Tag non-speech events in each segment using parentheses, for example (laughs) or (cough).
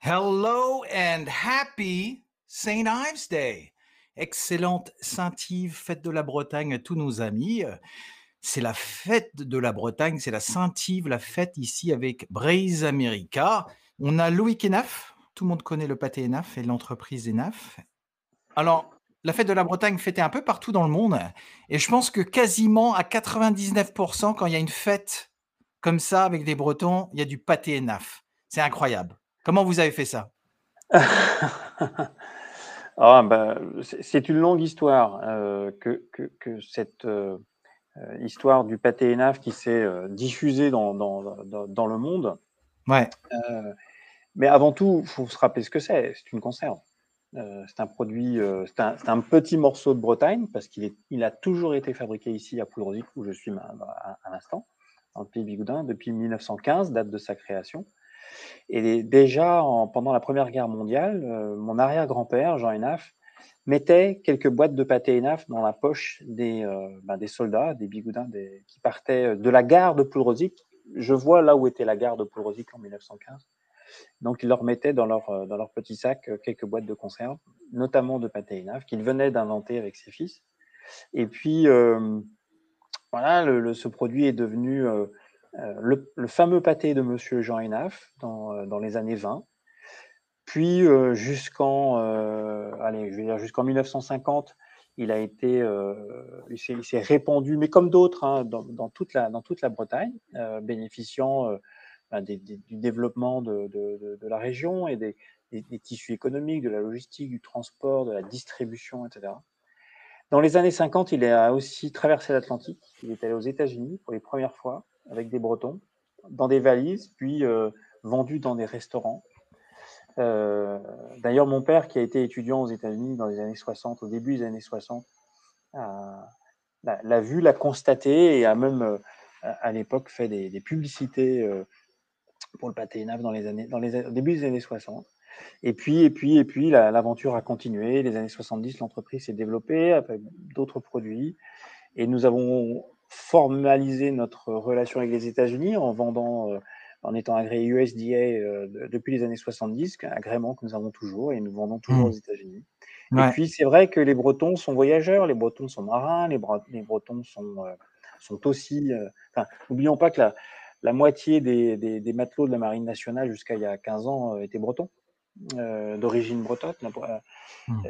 Hello and happy St. Ives Day. Excellente Saint-Yves, fête de la Bretagne à tous nos amis. C'est la fête de la Bretagne, c'est la Saint-Yves, la fête ici avec Braise America. On a Louis Enaf, tout le monde connaît le pâté Enaf et l'entreprise Enaf. Alors, la fête de la Bretagne fêtée un peu partout dans le monde et je pense que quasiment à 99% quand il y a une fête comme ça avec des Bretons, il y a du pâté Enaf. C'est incroyable. Comment vous avez fait ça? (laughs) Ah, ben, C'est une longue histoire euh, que, que, cette euh, histoire du pâté ENAF qui s'est euh, diffusée dans, dans, dans, le monde. Ouais. mais avant tout, il faut se rappeler ce que c'est. C'est une conserve. C'est un produit, c'est un, petit morceau de Bretagne parce qu'il il a toujours été fabriqué ici à Poudrosic où je suis à, à l'instant, dans le pays Bigoudin, depuis 1915, date de sa création. Et déjà, pendant la Première Guerre mondiale, euh, mon arrière-grand-père, Jean Enaf, mettait quelques boîtes de pâté Enaf dans la poche des, euh, ben, soldats, des bigoudins qui partaient de la gare de Poulrosic. Je vois là où était la gare de Poulrosic en 1915. Donc, il leur mettait dans leur, euh, dans leur petit sac quelques boîtes de conserve, notamment de pâté Enaf, qu'il venait d'inventer avec ses fils. Et puis, voilà, ce produit est devenu euh, le, fameux pâté de Monsieur Jean Enaf dans, euh, dans les années 20, puis euh, jusqu'en allez, je vais dire jusqu'en 1950, il a été, il s'est répandu, mais comme d'autres, hein, dans, dans toute la Bretagne, bénéficiant du développement de, de, de, la région et des, des, tissus économiques, de la logistique, du transport, de la distribution, etc. Dans les années 50, il a aussi traversé l'Atlantique. Il est allé aux États-Unis pour les premières fois avec des Bretons, dans des valises, puis euh, vendus dans des restaurants. Euh, d'ailleurs, mon père, qui a été étudiant aux États-Unis dans les années 60, au début des années 60, l'a vu, l'a constaté et a même euh, à l'époque fait des, publicités pour le pâté Naf dans les années, dans les au début des années 60. Et puis, et puis, et puis, l'aventure a continué. Les années 70, l'entreprise s'est développée avec d'autres produits. Et nous avons formaliser notre relation avec les États-Unis en vendant, euh, en étant agréé USDA euh, depuis les années 70, un agrément que nous avons toujours et nous vendons toujours mmh. aux États-Unis. Et puis c'est vrai que les Bretons sont voyageurs, les Bretons sont marins, les, les Bretons sont, euh, sont aussi. n'oublions pas que la, la moitié des, des, matelots de la Marine nationale jusqu'à il y a 15 ans étaient bretons, d'origine bretonne. Mmh.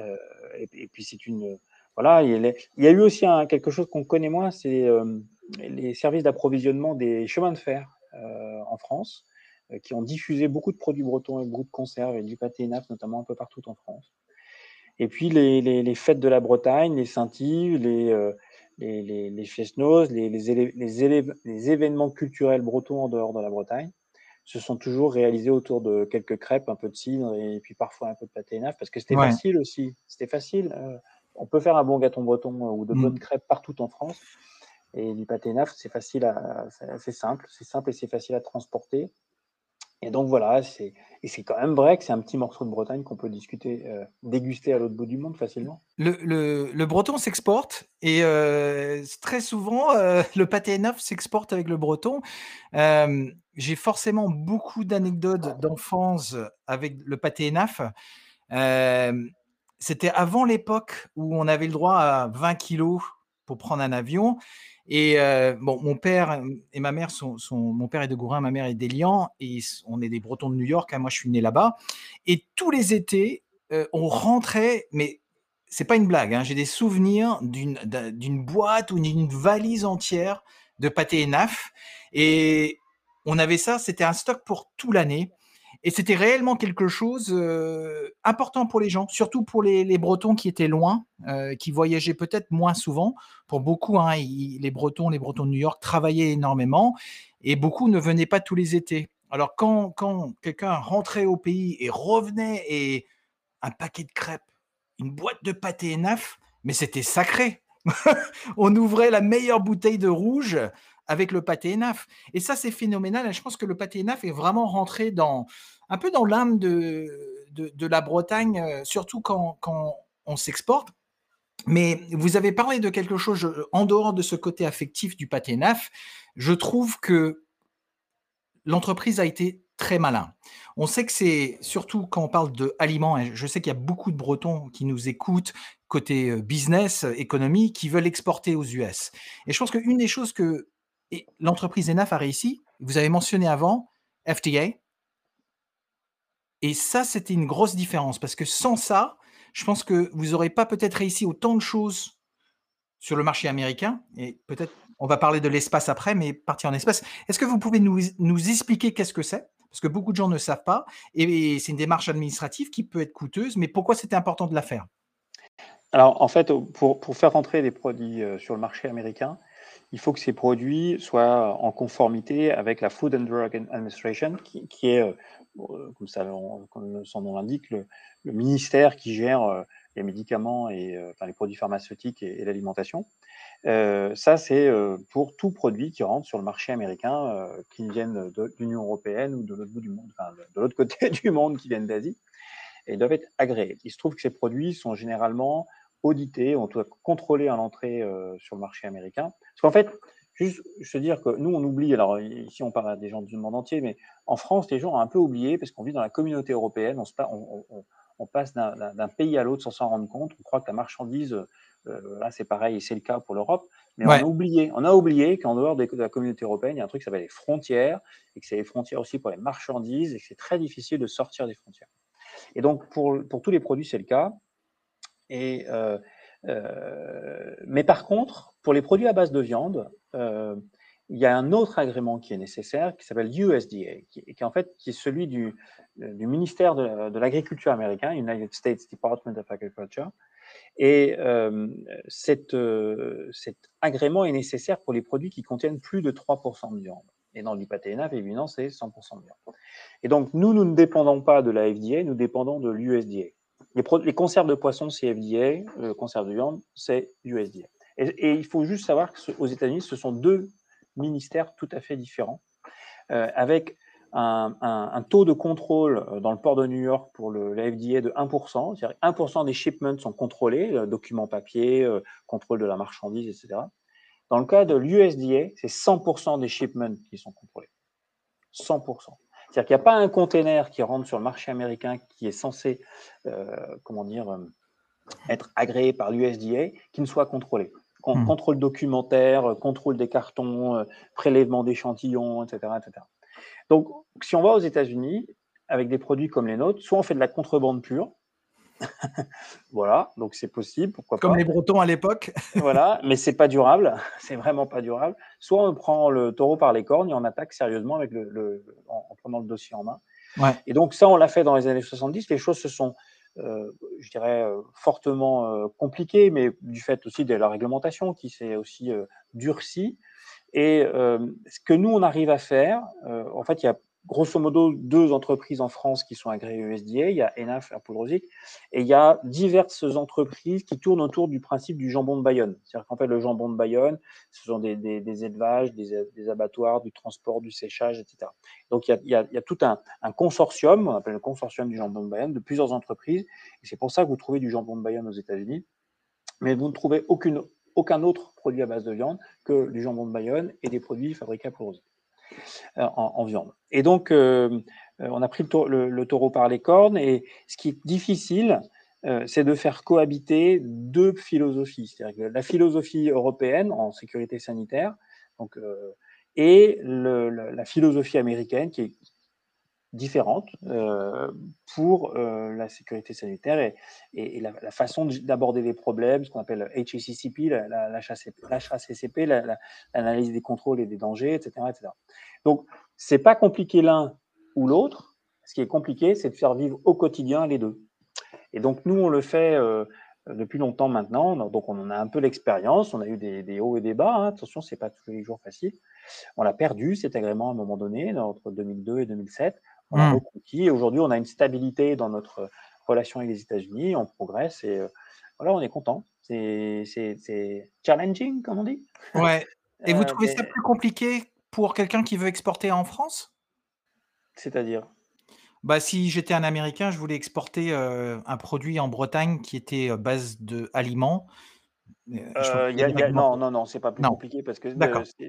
et, puis c'est une voilà, il, y a eu aussi quelque chose qu'on connaît moins, c'est euh, les services d'approvisionnement des chemins de fer euh, en France, euh, qui ont diffusé beaucoup de produits bretons et beaucoup de conserves et du pâté naf, notamment un peu partout en France. Et puis les, fêtes de la Bretagne, les Saint-Yves, les, les, les, les, événements culturels bretons en dehors de la Bretagne se sont toujours réalisés autour de quelques crêpes, un peu de cidre et puis parfois un peu de pâté naf, parce que c'était facile aussi. C'était facile on peut faire un bon gâteau breton euh, ou de mm. bonnes crêpes partout en France. Et du pâté naf, c'est facile, c'est simple, c'est simple et c'est facile à transporter. Et donc voilà, c'est c'est quand même vrai que c'est un petit morceau de Bretagne qu'on peut discuter, euh, déguster à l'autre bout du monde facilement. Le, breton s'exporte et euh, très souvent (laughs) le pâté naf s'exporte avec le breton. J'ai forcément beaucoup d'anecdotes d'enfance avec le pâté naf c'était avant l'époque où on avait le droit à 20 kilos pour prendre un avion. Et euh, bon, mon père et ma mère sont, mon père est de Gourin, ma mère est d'Elian, et on est des Bretons de New York. Hein, moi, je suis né là-bas. Et tous les étés, euh, on rentrait, mais c'est pas une blague. Hein, j'ai des souvenirs d'une d'une boîte ou d'une valise entière de pâté et naf. Et on avait ça, c'était un stock pour toute l'année. Et c'était réellement quelque chose euh, important pour les gens, surtout pour les, Bretons qui étaient loin, euh, qui voyageaient peut-être moins souvent. Pour beaucoup, hein, les Bretons, les Bretons de New York travaillaient énormément et beaucoup ne venaient pas tous les étés. Alors quand, quand quelqu'un rentrait au pays et revenait et un paquet de crêpes, une boîte de pâté naf, mais c'était sacré. (laughs) On ouvrait la meilleure bouteille de rouge avec le pâté naf. Et ça, c'est phénoménal. je pense que le pâté naf est vraiment rentré dans un peu dans l'âme de, de, la Bretagne, euh, surtout quand, quand on s'exporte. Mais vous avez parlé de quelque chose, en dehors de ce côté affectif du pâté naf, je trouve que l'entreprise a été très malin. On sait que c'est surtout quand on parle de aliments, et je sais qu'il y a beaucoup de Bretons qui nous écoutent côté euh, business, économie, qui veulent exporter aux US. Et je pense qu'une des choses que l'entreprise ENAF a réussi, vous avez mentionné avant, FDA, et ça, c'était une grosse différence parce que sans ça, je pense que vous n'aurez pas peut-être réussi autant de choses sur le marché américain. Et peut-être, on va parler de l'espace après, mais partir en espace. Est-ce que vous pouvez nous, expliquer qu'est-ce que c'est? Parce que beaucoup de gens ne savent pas. Et c'est une démarche administrative qui peut être coûteuse, mais pourquoi c'était important de la faire? Alors, en fait, pour, pour, faire entrer des produits euh, sur le marché américain, il faut que ces produits soient en conformité avec la Food and Drug Administration, qui, est euh, euh, comme, son nom l'indique, le, ministère qui gère euh, les médicaments et euh, les produits pharmaceutiques et, l'alimentation. ça, c'est pour tout produit qui rentre sur le marché américain, qui viennent de, l'Union européenne ou de l'autre bout du monde, de l'autre côté (laughs) du monde, qui viennent d'Asie, et doivent être agréés. Il se trouve que ces produits sont généralement audités, on doit contrôler à l'entrée sur le marché américain. Parce qu'en fait, Juste se dire que nous, on oublie, alors ici on parle à des gens du monde entier, mais en France, les gens ont un peu oublié parce qu'on vit dans la communauté européenne, on, passe d'un pays à l'autre sans s'en rendre compte. On croit que la marchandise, euh, là c'est pareil, c'est le cas pour l'Europe, mais on a oublié, on a oublié qu'en dehors de la communauté européenne, il y a un truc qui s'appelle les frontières, et que c'est les frontières aussi pour les marchandises, et que c'est très difficile de sortir des frontières. Et donc pour, pour tous les produits, c'est le cas. Euh, euh, mais par contre, pour les produits à base de viande, euh, il y a un autre agrément qui est nécessaire, qui s'appelle USDA, qui, qui, en fait qui est celui du, ministère de, l'Agriculture américain, United States Department of Agriculture. Et cet agrément est nécessaire pour les produits qui contiennent plus de 3% de viande. Et dans du pâté naf, évidemment, c'est 100% de viande. Et donc, nous, nous ne dépendons pas de la FDA, nous dépendons de l'USDA. Les, conserves de poisson, c'est FDA, le conserve de viande, c'est USDA. Et, il faut juste savoir qu'aux États-Unis, ce sont deux ministères tout à fait différents, euh, avec un, taux de contrôle euh, dans le port de New York pour le, la FDA de 1%, c'est-à-dire 1% des shipments sont contrôlés, euh, documents papier, contrôle de la marchandise, etc. Dans le cas de l'USDA, c'est 100% des shipments qui sont contrôlés. 100%. C'est-à-dire qu'il n'y a pas un container qui rentre sur le marché américain qui est censé, euh, comment dire, euh, être agréé par l'USDA qui ne soit contrôlé. Hmm. Contrôle documentaire, euh, contrôle des cartons, prélèvement d'échantillons, etc., etc. Donc, si on va aux États-Unis avec des produits comme les nôtres, soit on fait de la contrebande pure, (laughs) voilà, donc c'est possible, pourquoi Comme les Bretons à l'époque. (laughs) voilà, mais c'est pas durable, (laughs) c'est vraiment pas durable. Soit on prend le taureau par les cornes et on attaque sérieusement avec le, en, prenant le dossier en main. Et donc ça, on l'a fait dans les années 70. Les choses se sont, euh, je dirais, euh, fortement euh, compliquées, mais du fait aussi de la réglementation qui s'est aussi durcie. Et ce que nous, on arrive à faire, en fait, il y a grosso modo deux entreprises en France qui sont agréées USDA, il y a ENAF, Apple Rosic, et il y a diverses entreprises qui tournent autour du principe du jambon de Bayonne. C'est-à-dire qu'en fait, le jambon de Bayonne, ce sont des, élevages, des, abattoirs, du transport, du séchage, etc. Donc il y a, tout un, consortium, on appelle le consortium du jambon de Bayonne, de plusieurs entreprises, et c'est pour ça que vous trouvez du jambon de Bayonne aux États-Unis, mais vous ne trouvez aucune, aucun autre produit à base de viande que du jambon de Bayonne et des produits fabriqués à Apple Euh, en, viande. Et donc, euh, euh, on a pris le, taureau par les cornes. Et ce qui est difficile, c'est de faire cohabiter deux philosophies. C'est-à-dire la philosophie européenne en sécurité sanitaire donc, et la philosophie américaine qui est différente euh, pour euh, la sécurité sanitaire et, la, façon d'aborder les problèmes, ce qu'on appelle HACCP, la, la, HACCP, l'analyse des contrôles et des dangers, etc. etc. Donc, c'est pas compliqué l'un ou l'autre. Ce qui est compliqué, c'est de faire vivre au quotidien les deux. Et donc, nous, on le fait euh, depuis longtemps maintenant. Donc, on en a un peu l'expérience. On a eu des, des, hauts et des bas. Hein. Attention, c'est pas tous les jours facile. On l'a perdu, cet agrément, à un moment donné, entre 2002 et 2007. On a hmm. Et aujourd'hui, on a une stabilité dans notre relation avec les États-Unis. On progresse et euh, voilà, on est content. C'est challenging, comme on dit. Ouais. (laughs) Et vous euh, trouvez ça plus compliqué pour quelqu'un qui veut exporter en France? C'est-à-dire? Bah, si j'étais un Américain, je voulais exporter euh, un produit en Bretagne qui était base de aliments. non, non, non, c'est pas plus compliqué parce que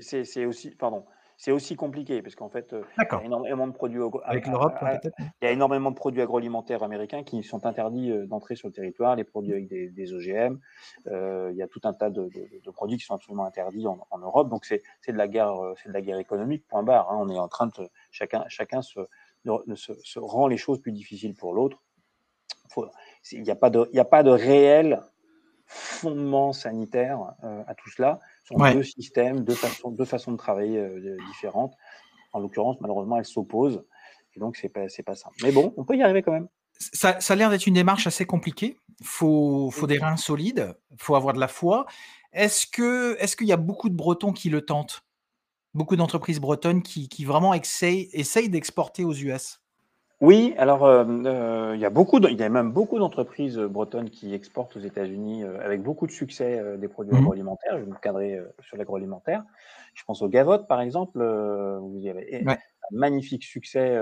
c'est aussi, pardon, c'est aussi compliqué parce qu'en fait, il y a énormément de produits avec l'Europe, Il y a énormément de produits agroalimentaires américains qui sont interdits d'entrer sur le territoire, les produits avec des, OGM. il y a tout un tas de, produits qui sont absolument interdits en, Europe. Donc c'est de la guerre, c'est de la guerre économique. Point barre. Hein. On est en train de chacun, chacun se, se, rend les choses plus difficiles pour l'autre. Il n'y a pas de, il a pas de réel fondement sanitaire à tout cela sont deux systèmes, deux façons, deux façons de travailler euh, différentes. En l'occurrence, malheureusement, elles s'opposent. Et donc, c'est pas, pas simple. Mais bon, on peut y arriver quand même. Ça, ça a l'air d'être une démarche assez compliquée. Il faut, faut, des reins solides, il faut avoir de la foi. Est-ce qu'il est qu'il y a beaucoup de Bretons qui le tentent? Beaucoup d'entreprises bretonnes qui, qui vraiment essayent, essayent d'exporter aux US oui, alors euh, euh, il y a beaucoup, il y a même beaucoup d'entreprises euh, bretonnes qui exportent aux États-Unis avec beaucoup de succès des produits mmh agroalimentaires. Je vais me cadrer sur l'agroalimentaire. Je pense au Gavotte, par exemple, où il y avait un magnifique succès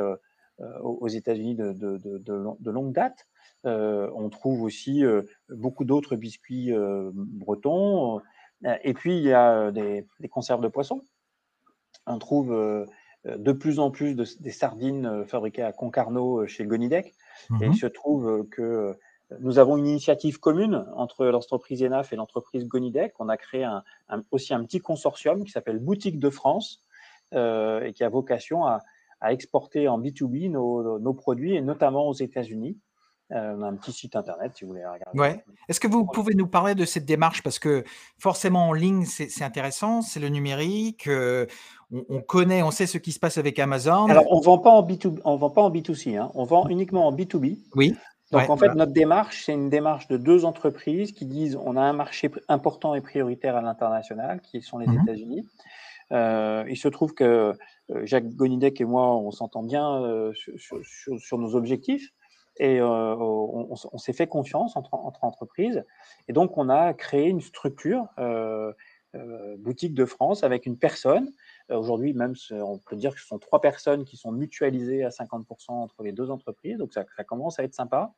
aux États-Unis de, de, longue date. on trouve aussi beaucoup d'autres biscuits bretons. Et puis il y a des, des conserves de poissons. On trouve de plus en plus de, des sardines euh, fabriquées à Concarneau euh, chez Gonidec. Et il mhm. se trouve que nous avons une initiative commune entre l'entreprise ENAF et l'entreprise Gonidec. On a créé un, aussi un petit consortium qui s'appelle Boutique de France et qui a vocation à, exporter en B2B nos, nos, produits et notamment aux États-Unis. Euh, on a un petit site internet si vous voulez regarder. Ouais. Est-ce que vous pouvez nous parler de cette démarche? Parce que forcément en ligne, c'est intéressant, c'est le numérique, euh, on, connaît, on sait ce qui se passe avec Amazon. Alors on ne vend pas en, B2, on vend pas en B2C, hein. on vend uniquement en B2B. Oui. Donc en fait, notre démarche, c'est une démarche de deux entreprises qui disent on a un marché important et prioritaire à l'international, qui sont les mmh États-Unis. Euh, il se trouve que Jacques Gonidec et moi, on s'entend bien sur, nos objectifs et euh, on, s'est fait confiance entre, entreprises. Et donc, on a créé une structure, euh, euh, boutique de France, avec une personne. Aujourd'hui, même, on peut dire que ce sont trois personnes qui sont mutualisées à 50% entre les deux entreprises. Donc, ça, commence à être sympa.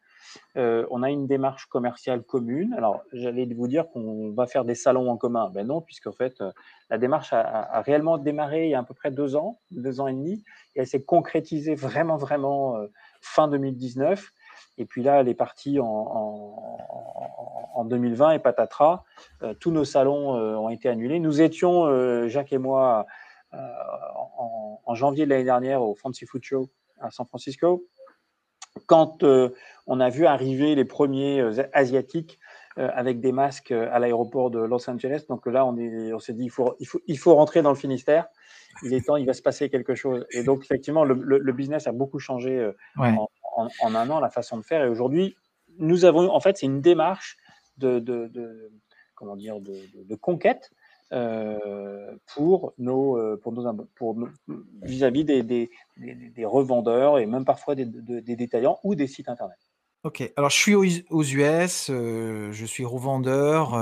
on a une démarche commerciale commune. Alors, j'allais vous dire qu'on va faire des salons en commun. Ben non, puisqu'en fait, la démarche a, a, réellement démarré il y a à peu près deux ans, deux ans et demi, et elle s'est concrétisée vraiment, vraiment fin 2019. Et puis là, elle est partie en, en, 2020 et patatras. Euh, tous nos salons euh, ont été annulés. Nous étions, euh, Jacques et moi, en, janvier de l'année dernière au Fancy Food Show à San Francisco. Quand on a vu arriver les premiers asiatiques avec des masques à l'aéroport de Los Angeles. Donc là, on s'est on dit, il faut, il, faut, il faut rentrer dans le Finistère il est temps, il va se passer quelque chose. Et donc, effectivement, le, business a beaucoup changé euh, en, un an, la façon de faire. Et aujourd'hui, nous avons, en fait, c'est une démarche de, comment dire, de, conquête euh, pour nos, euh, pour nos, pour vis-à-vis des, des, revendeurs et même parfois des, détaillants ou des sites internet. Ok, alors je suis aux, US, je suis revendeur,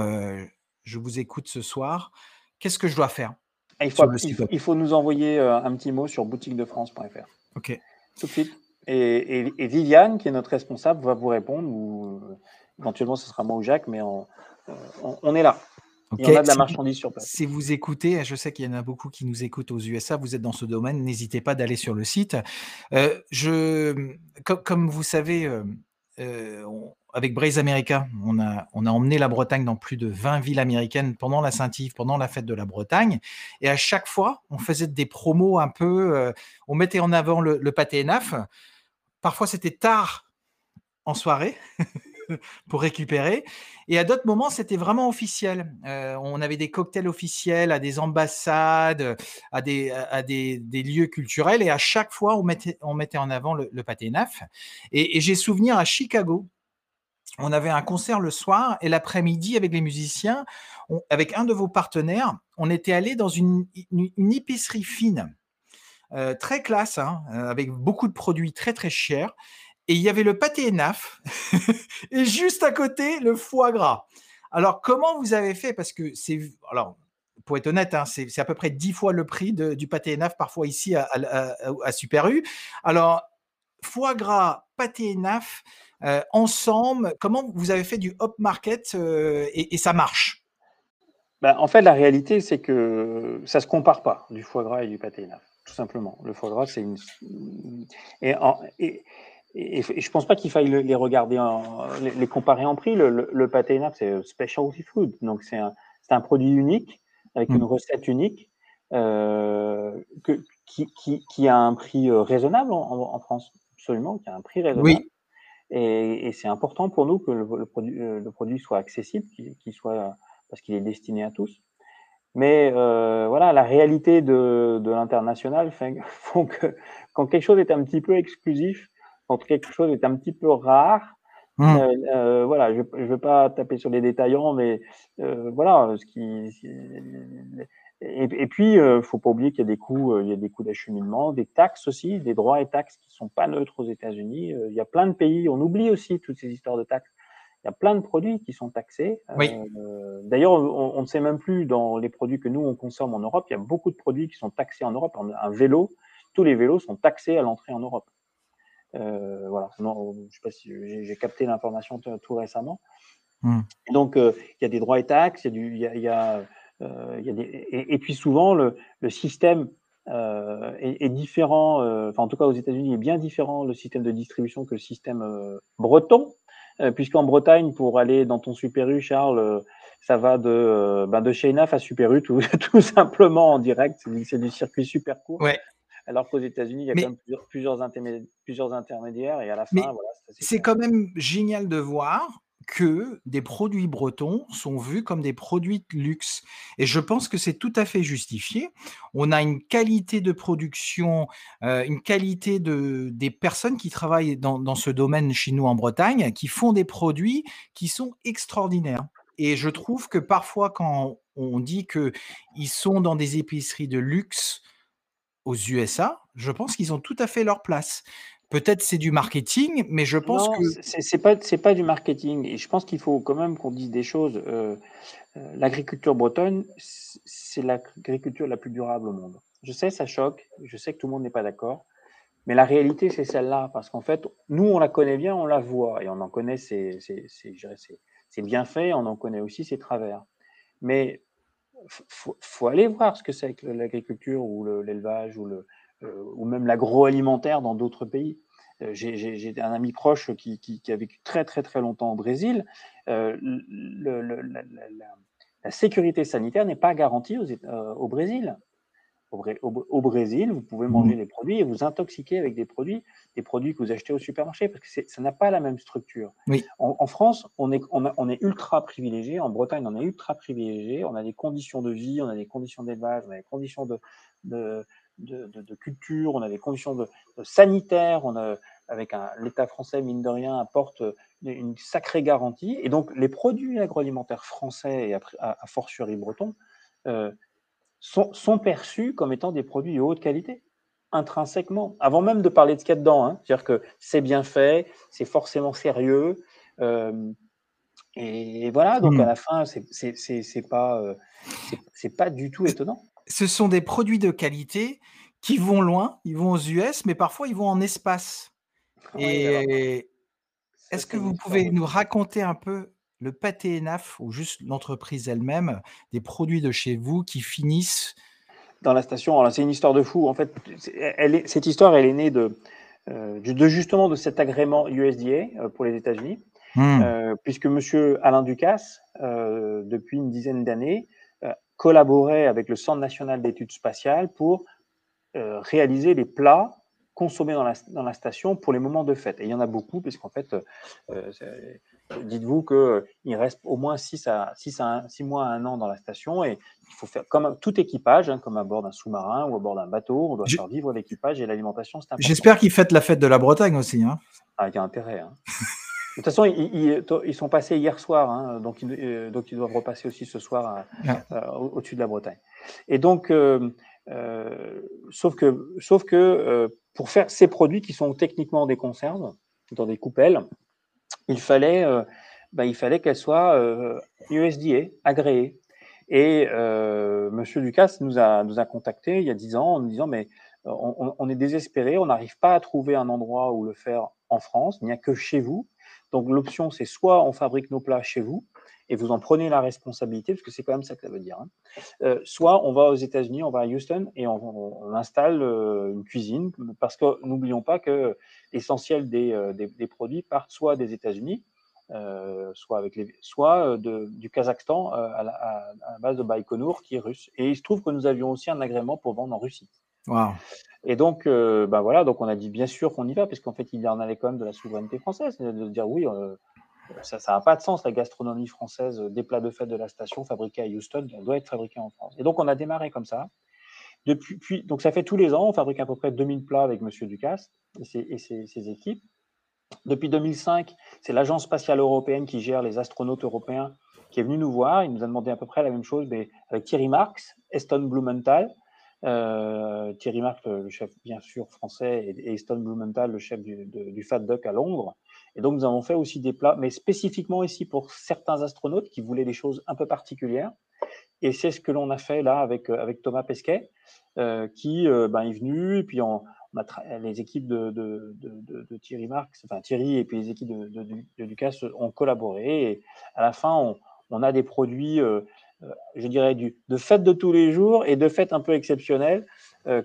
je vous écoute ce soir. Qu'est-ce que je dois faire il faut, il, faut, nous envoyer euh, un petit mot sur boutiquedefrance.fr. Ok. Tout de suite. Et, Viviane, qui est notre responsable, va vous répondre, ou euh, éventuellement ce sera moi ou Jacques, mais on, on, est là. Il y a de la marchandise sur place. Si vous écoutez, je sais qu'il y en a beaucoup qui nous écoutent aux USA, vous êtes dans ce domaine, n'hésitez pas d'aller sur le site. Euh, je, comme, vous savez, avec Braise America, on a, emmené la Bretagne dans plus de 20 villes américaines pendant la Saint-Yves, pendant la fête de la Bretagne. Et à chaque fois, on faisait des promos un peu, euh, on mettait en avant le, pâté naf. Parfois, c'était tard en soirée. (laughs) (laughs) pour récupérer. Et à d'autres moments, c'était vraiment officiel. Euh, on avait des cocktails officiels à des ambassades, à des, lieux culturels. Et à chaque fois, on mettait, en avant le, pâté naf. Et, j'ai souvenir à Chicago, on avait un concert le soir et l'après-midi avec les musiciens, avec un de vos partenaires, on était allé dans une, épicerie fine, euh, très classe, hein, avec beaucoup de produits très très chers. Et il y avait le pâté naf (laughs) et juste à côté le foie gras. Alors comment vous avez fait? Parce que c'est alors pour être honnête, hein, c'est à peu près dix fois le prix du pâté naf parfois ici à, à Super U. Alors foie gras, pâté naf, euh, ensemble, comment vous avez fait du up market euh, et, ça marche? Ben, en fait, la réalité, c'est que ça ne se compare pas du foie gras et du pâté naf, tout simplement. Le foie gras, c'est une. Et, et, je ne pense pas qu'il faille les regarder, en, les, comparer en prix. Le, le, pâté naf, c'est specialty food, donc c'est un, un, produit unique avec une mm. recette unique euh, que, qui, qui, qui, a un prix euh, raisonnable en, en, France, absolument, qui a un prix raisonnable. Oui. Et, c'est important pour nous que le, produit, euh, le produit soit accessible, qu'il soit parce qu'il est destiné à tous. Mais euh, voilà, la réalité de, de l'international (laughs) font que quand quelque chose est un petit peu exclusif, quand quelque chose est un petit peu rare, mmh. euh, euh, voilà, je ne veux pas taper sur les détaillants, mais euh, voilà, ce qui, et, et, puis, il ne faut pas oublier qu'il y a des coûts, il y a des coûts d'acheminement, des taxes aussi, des droits et taxes qui sont pas neutres aux États-Unis. il y a plein de pays, on oublie aussi toutes ces histoires de taxes. Il y a plein de produits qui sont taxés. D'ailleurs, on, on, ne sait même plus dans les produits que nous on consomme en Europe. Il y a beaucoup de produits qui sont taxés en Europe. Un vélo, tous les vélos sont taxés à l'entrée en Europe. Euh, voilà. Non, je sais pas si j'ai capté l'information tout récemment. Hmm. Donc, euh, il y a des droits et taxes, il y a du, il y a, y a, euh, y a des, et, puis souvent le, le système est, est, différent. enfin, en tout cas, aux États-Unis, est bien différent le système de distribution que le système breton, puisqu'en Bretagne, pour aller dans ton Super U, Charles, ça va de, ben de chez à Super U, tout, (laughs) tout simplement en direct. C'est du circuit super court. Ouais alors qu'aux États-Unis, il y a quand même plusieurs, plusieurs, intermédiaires, et à la fin, voilà. C'est quand même génial de voir que des produits bretons sont vus comme des produits de luxe. Et je pense que c'est tout à fait justifié. On a une qualité de production, euh, une qualité de, des personnes qui travaillent dans, dans ce domaine chez nous en Bretagne, qui font des produits qui sont extraordinaires. Et je trouve que parfois, quand on dit qu'ils sont dans des épiceries de luxe, aux USA, je pense qu'ils ont tout à fait leur place. Peut-être c'est du marketing, mais je pense que c'est pas c'est pas du marketing. Et je pense qu'il faut quand même qu'on dise des choses. Euh, euh, l'agriculture bretonne, c'est l'agriculture la plus durable au monde. Je sais, ça choque. Je sais que tout le monde n'est pas d'accord. Mais la réalité, c'est celle-là. Parce qu'en fait, nous, on la connaît bien, on la voit. Et on en connaît ses, ses bienfaits, on en connaît aussi ses travers. Mais faut, faut aller voir ce que c'est que l'agriculture ou l'élevage ou, euh, ou même l'agroalimentaire dans d'autres pays. Euh, j'ai un ami proche qui, a vécu très très très longtemps au Brésil. Euh, la, sécurité sanitaire n'est pas garantie au Brésil. Au, Brésil, vous pouvez manger mmh. des produits et vous intoxiquer avec des produits, des produits que vous achetez au supermarché, parce que ça n'a pas la même structure. Oui. En, France, on est, on, est ultra privilégié. En Bretagne, on est ultra privilégié. On a des conditions de vie, on a des conditions d'élevage, on a des conditions de, de, de, culture, on a des conditions de, sanitaires. On a, avec l'État français, mine de rien, apporte une sacrée garantie. Et donc, les produits agroalimentaires français et à, à, fortiori bretons, euh, sont, perçus comme étant des produits de haute qualité, intrinsèquement, avant même de parler de ce qu'il y a dedans. Hein. C'est-à-dire que c'est bien fait, c'est forcément sérieux. Euh, et voilà, donc à hmm. la fin, c'est pas, euh, c'est pas du tout étonnant. Ce sont des produits de qualité qui vont loin, ils vont aux US, mais parfois ils vont en espace. et est-ce que vous pouvez nous raconter un peu le pâté ENAF ou juste l'entreprise elle-même, des produits de chez vous qui finissent dans la station. Alors c'est une histoire de fou. En fait, elle est, cette histoire, elle est née de, euh, de justement de cet agrément USDA euh, pour les États-Unis, hmm. euh, puisque Monsieur Alain Ducasse, depuis une dizaine d'années, collaborait avec le Centre national d'études spatiales pour réaliser les plats consommés dans la, dans la, station pour les moments de fête. Et il y en a beaucoup, puisqu'en fait, dites-vous qu'il reste au moins 6, à, 6, à 6 mois à un an dans la station et il faut faire comme tout équipage, hein, comme à bord d'un sous-marin ou à bord d'un bateau, on doit faire vivre l'équipage et l'alimentation, J'espère qu'ils fêtent la fête de la Bretagne aussi. Hein. Ah, il y a intérêt. Hein. de toute façon, ils, ils, sont passés hier soir, hein, donc, ils, euh, donc ils doivent repasser aussi ce soir euh, au-dessus de la Bretagne. Et donc, euh, sauf que, sauf que pour faire ces produits qui sont techniquement des conserves, dans des coupelles, il fallait, euh, bah, il fallait qu'elle soit euh, USDA, agréée. Et euh, Monsieur Lucas nous a, nous a contacté il y a dix ans en nous disant mais on, on est désespéré, on n'arrive pas à trouver un endroit où le faire en France, il n'y a que chez vous. Donc l'option c'est soit on fabrique nos plats chez vous, et vous en prenez la responsabilité, parce que c'est quand même ça que ça veut dire. Hein. Euh, soit on va aux États-Unis, on va à Houston et on, installe euh, une cuisine, parce que n'oublions pas que l'essentiel des, euh, des, produits partent soit des États-Unis, soit, avec les, soit de, du Kazakhstan à la, à, la, base de Baïkonour qui est russe. Et il se trouve que nous avions aussi un agrément pour vendre en Russie. Wow. Et donc, ben voilà, donc on a dit bien sûr qu'on y va, parce qu'en fait, il y en avait quand même de la souveraineté française, de dire oui, ça n'a pas de sens, la gastronomie française des plats de fête de la station fabriqués à Houston, doit être fabriquée en France. Et donc, on a démarré comme ça. Depuis, puis, donc, ça fait tous les ans, on fabrique à peu près 2000 plats avec M. Ducasse et ses, équipes. Depuis 2005, c'est l'Agence spatiale européenne qui gère les astronautes européens qui est venu nous voir. Il nous a demandé à peu près la même chose, avec Thierry Marx, Eston Blumenthal. Euh, Thierry Marx, le chef bien sûr français, et, Eston Blumenthal, le chef du, du Fat Duck à Londres. Et donc, nous avons fait aussi des plats, mais spécifiquement ici pour certains astronautes qui voulaient des choses un peu particulières. Et c'est ce que l'on a fait là avec, euh, avec Thomas Pesquet, euh, qui euh, ben, est venu, et puis on, les équipes de, de, de, Thierry Marx, enfin Thierry et puis les équipes de, Lucas ont collaboré. Et à la fin, on, a des produits, je dirais, de fête de tous les jours et de fêtes un peu exceptionnelles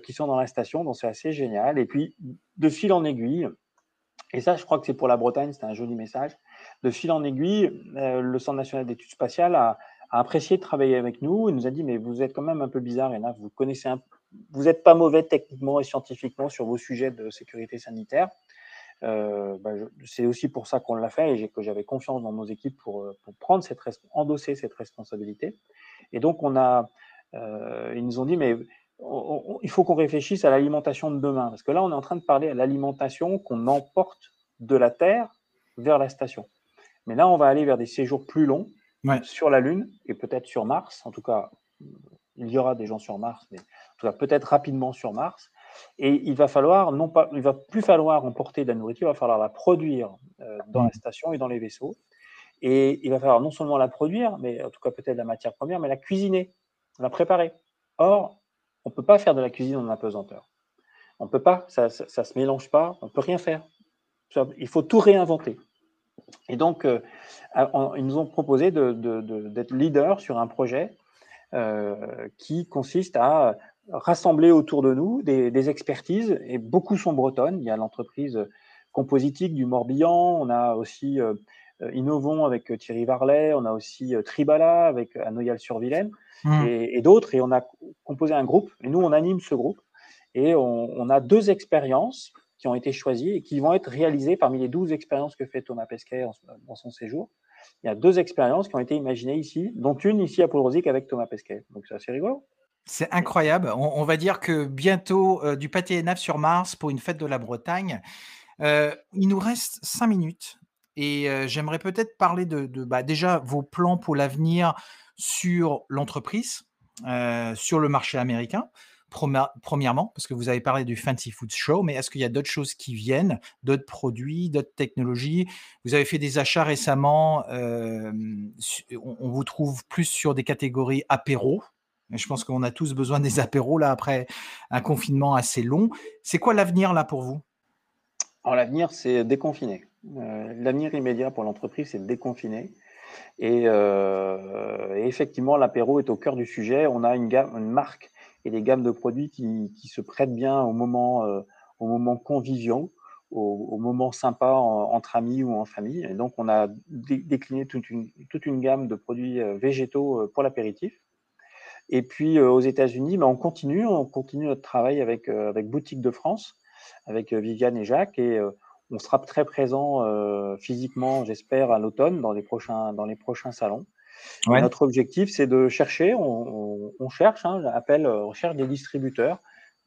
qui sont dans la station. Donc c'est assez génial. Et puis, de fil en aiguille, et ça, je crois que c'est pour la Bretagne, c'est un joli message. De fil en aiguille, euh, le Centre national d'études spatiales a, apprécié de travailler avec nous. Il nous a dit, mais vous êtes quand même un peu bizarre, Ena, vous connaissez vous n'êtes pas mauvais techniquement et scientifiquement sur vos sujets de sécurité sanitaire. Euh, bah, c'est aussi pour ça qu'on l'a fait et que j'avais confiance dans nos équipes pour, pour prendre cette endosser cette responsabilité. Et donc on a, euh, ils nous ont dit mais il faut qu'on réfléchisse à l'alimentation de demain. Parce que là, on est en train de parler à l'alimentation qu'on emporte de la Terre vers la station. Mais là, on va aller vers des séjours plus longs sur la Lune et peut-être sur Mars. En tout cas, il y aura des gens sur Mars, mais en tout cas, peut-être rapidement sur Mars. Et il va falloir, non pas, il va plus falloir emporter de la nourriture, il va falloir la produire euh, dans la station et dans les vaisseaux. Et il va falloir non seulement la produire, mais en tout cas peut-être la matière première, mais la cuisiner, la préparer. Or, on ne peut pas faire de la cuisine en apesanteur. On ne peut pas, ça ne se mélange pas, on ne peut rien faire. Il faut tout réinventer. Et donc, euh, ils nous ont proposé d'être leader sur un projet euh, qui consiste à rassembler autour de nous des, expertises, et beaucoup sont bretonnes. Il y a l'entreprise compositique du Morbihan, on a aussi euh, Innovons avec Thierry Varlet, on a aussi Tribala avec Anoyal-sur-Vilaine. Mmh. et, d'autres. Et on a composé un groupe. Et nous, on anime ce groupe. Et on, a deux expériences qui ont été choisies et qui vont être réalisées parmi les douze expériences que fait Thomas Pesquet dans son séjour. Il y a deux expériences qui ont été imaginées ici, dont une ici à Poudrosic avec Thomas Pesquet. Donc c'est assez rigolo. C'est incroyable. On, va dire que bientôt euh, du pâté et sur Mars pour une fête de la Bretagne. Euh, il nous reste cinq minutes et j'aimerais peut-être parler de, bah, déjà vos plans pour l'avenir sur l'entreprise, sur le marché américain, premièrement, parce que vous avez parlé du Fancy Food Show, mais est-ce qu'il y a d'autres choses qui viennent, d'autres produits, d'autres technologies? Vous avez fait des achats récemment, on, vous trouve plus sur des catégories apéro. Je pense qu'on a tous besoin des apéros là après un confinement assez long. C'est quoi l'avenir là pour vous? Alors l'avenir, c'est déconfiner. Euh, l'avenir immédiat pour l'entreprise, c'est déconfiner. Euh, et, effectivement, l'apéro est au cœur du sujet. On a une, gamme, une marque et des gammes de produits qui, se prêtent bien au moment, euh, au moment au, moment sympa entre amis ou en famille. Et donc, on a décliné toute une, gamme de produits euh, végétaux pour l'apéritif. Et puis aux États-Unis, ben, on continue, on continue notre travail avec, avec Boutique de France, avec Viviane et Jacques. On sera très présent euh, physiquement, j'espère, à l'automne dans les prochains dans les prochains salons. Notre objectif, c'est de chercher, on, cherche, hein, on cherche des distributeurs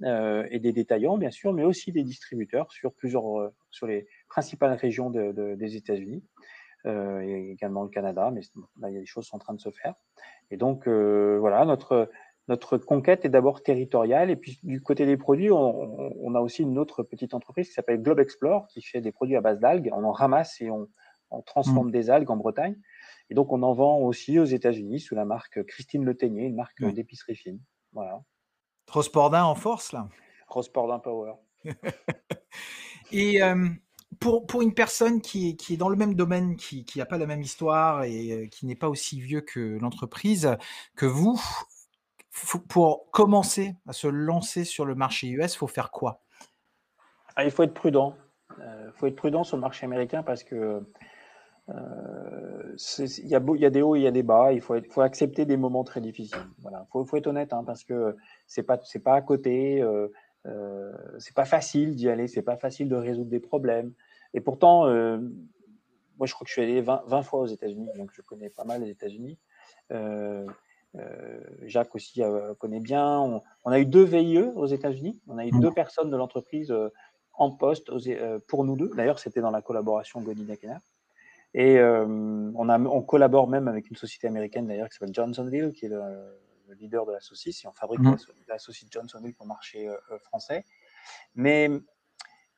euh, et des détaillants, bien sûr, mais aussi des distributeurs sur plusieurs, euh, sur les principales régions des États-Unis et également le Canada. Mais là, il y a des choses qui sont en train de se faire. Et donc, voilà, notre notre conquête est d'abord territoriale. Et puis, du côté des produits, on, a aussi une autre petite entreprise qui s'appelle Globe Explore, qui fait des produits à base d'algues. On en ramasse et on, transforme mm. des algues en Bretagne. Et donc, on en vend aussi aux États-Unis sous la marque Christine Le Teignier, une marque d'épicerie fine. Voilà. Rospordin en force, là Rospordin Power. (laughs) et euh, pour, pour une personne qui est, qui est dans le même domaine, qui n'a pas la même histoire et euh, qui n'est pas aussi vieux que l'entreprise que vous, pour commencer à se lancer sur le marché US, il faut faire quoi? Ah, Il faut être prudent. Il euh, faut être prudent sur le marché américain parce que euh, il y, a des hauts, il y a des bas. Il faut, accepter des moments très difficiles. Voilà, faut, faut être honnête hein, parce que c'est pas pas à côté. Euh, euh, c'est pas facile d'y aller. C'est pas facile de résoudre des problèmes. Et pourtant, euh, moi, je crois que je suis allé 20, 20 fois aux États-Unis, donc je connais pas mal les États-Unis. Euh, Jacques aussi connaît bien. On, a eu deux VIE aux États-Unis. On a eu deux personnes de l'entreprise en poste pour nous deux. D'ailleurs, c'était dans la collaboration Godin Kenner. Et on, a, on collabore même avec une société américaine d'ailleurs qui s'appelle Johnsonville, qui est le, leader de la saucisse, et on fabrique mmh. la, saucisse Johnsonville pour le marché français. Mais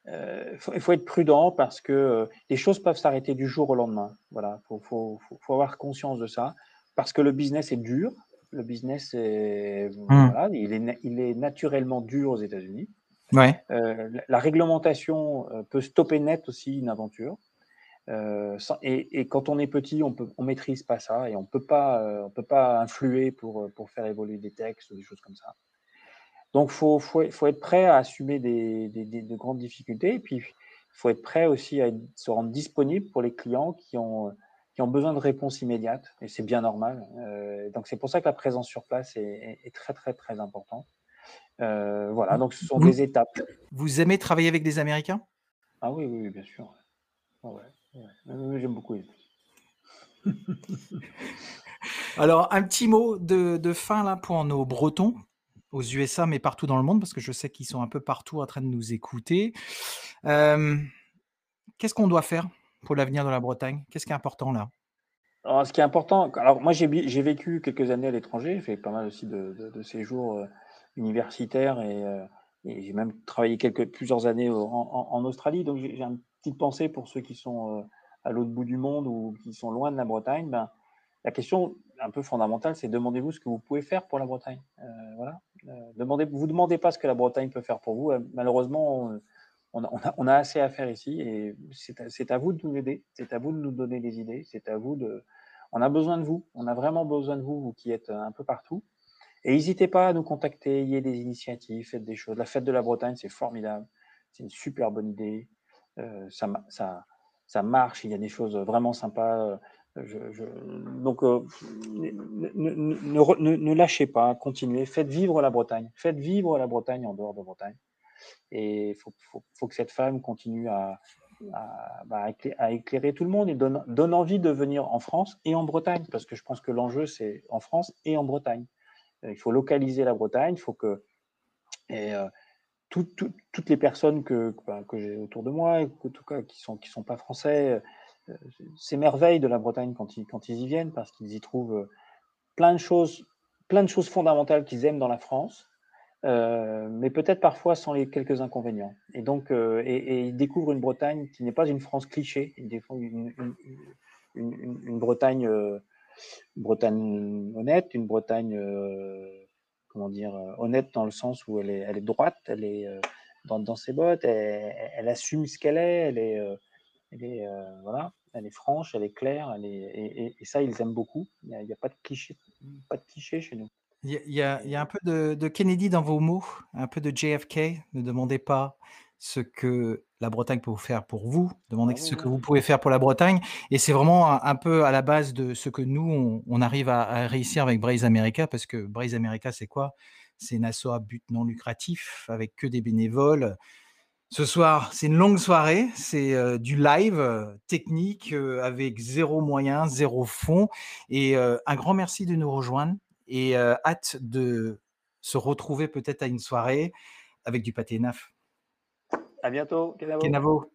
euh, il faut, être prudent parce que euh, les choses peuvent s'arrêter du jour au lendemain. Voilà, faut, faut, faut, avoir conscience de ça parce que le business est dur. Le business est, hmm. voilà, il est, il est naturellement dur aux États-Unis. Ouais. Euh, la, réglementation peut stopper net aussi une aventure. et, et, quand on est petit, on on maîtrise pas ça et on peut pas, on peut pas influer pour, pour faire évoluer des textes ou des choses comme ça. Donc, il faut, faut, faut, être prêt à assumer des, des, des, de grandes difficultés. Et puis, il faut être prêt aussi à se rendre disponible pour les clients qui ont, qui ont besoin de réponses immédiates. Et c'est bien normal. Euh, donc, c'est pour ça que la présence sur place est, est, très, très, très importante. Euh, voilà, donc ce sont des étapes. Vous aimez travailler avec des Américains? Ah oui, oui, bien sûr. ouais, J'aime beaucoup. (laughs) Alors, un petit mot de, de, fin là pour nos Bretons aux USA, mais partout dans le monde, parce que je sais qu'ils sont un peu partout en train de nous écouter. Qu'est-ce qu'on doit faire? Pour l'avenir de la Bretagne? Qu'est-ce qui est important là? Alors, Ce qui est important, alors moi j'ai vécu quelques années à l'étranger, j'ai fait pas mal aussi de, séjours universitaires et, j'ai même travaillé quelques, plusieurs années en, Australie, donc j'ai une petite pensée pour ceux qui sont à l'autre bout du monde ou qui sont loin de la Bretagne. Ben, la question un peu fondamentale, c'est demandez-vous ce que vous pouvez faire pour la Bretagne. Euh, voilà. Euh, demandez, vous ne demandez pas ce que la Bretagne peut faire pour vous. Euh, malheureusement, on, a, assez à faire ici et c'est à, vous de nous aider, c'est à vous de nous donner des idées, c'est à vous de. On a besoin de vous, on a vraiment besoin de vous, vous qui êtes un peu partout. Et n'hésitez pas à nous contacter, il y a des initiatives, faites des choses. La fête de la Bretagne, c'est formidable, c'est une super bonne idée, ça, ça, marche, il y a des choses vraiment sympas. Je, donc, euh, ne, lâchez pas, continuez, faites vivre la Bretagne, faites vivre la Bretagne en dehors de Bretagne. Et il faut, que cette femme continue à, bah, éclairer tout le monde et donne, envie de venir en France et en Bretagne, parce que je pense que l'enjeu, c'est en France et en Bretagne. Il faut localiser la Bretagne, il faut que euh, toutes les personnes que, que j'ai autour de moi, en tout cas, qui ne sont, pas français, s'émerveillent de la Bretagne quand ils, y viennent parce qu'ils y trouvent euh, plein de choses fondamentales qu'ils aiment dans la France, euh, mais peut-être parfois sans les quelques inconvénients. Et donc, euh, et, ils découvrent une Bretagne qui n'est pas une France cliché, ils découvrent une, Bretagne, Bretagne honnête, une Bretagne, comment dire, honnête dans le sens où elle est, elle est droite, elle est dans, ses bottes, elle, assume ce qu'elle est, elle est, elle est voilà elle est franche, elle est claire, elle est, et, ça, ils aiment beaucoup. Il n'y a, pas de cliché, pas de cliché chez nous. Il y, a, il y a, un peu de, Kennedy dans vos mots, un peu de JFK. Ne demandez pas ce que la Bretagne peut vous faire pour vous, demandez ah ce que vous pouvez faire pour la Bretagne. Et c'est vraiment un, peu à la base de ce que nous, on, arrive à, réussir avec Braze America, parce que Braze America, c'est quoi? C'est une asso à but non lucratif, avec que des bénévoles. Ce soir, c'est une longue soirée, c'est du live technique avec zéro moyen, zéro fond. Et un grand merci de nous rejoindre et hâte de se retrouver peut-être à une soirée avec du pâté naf. À bientôt, Kenavo.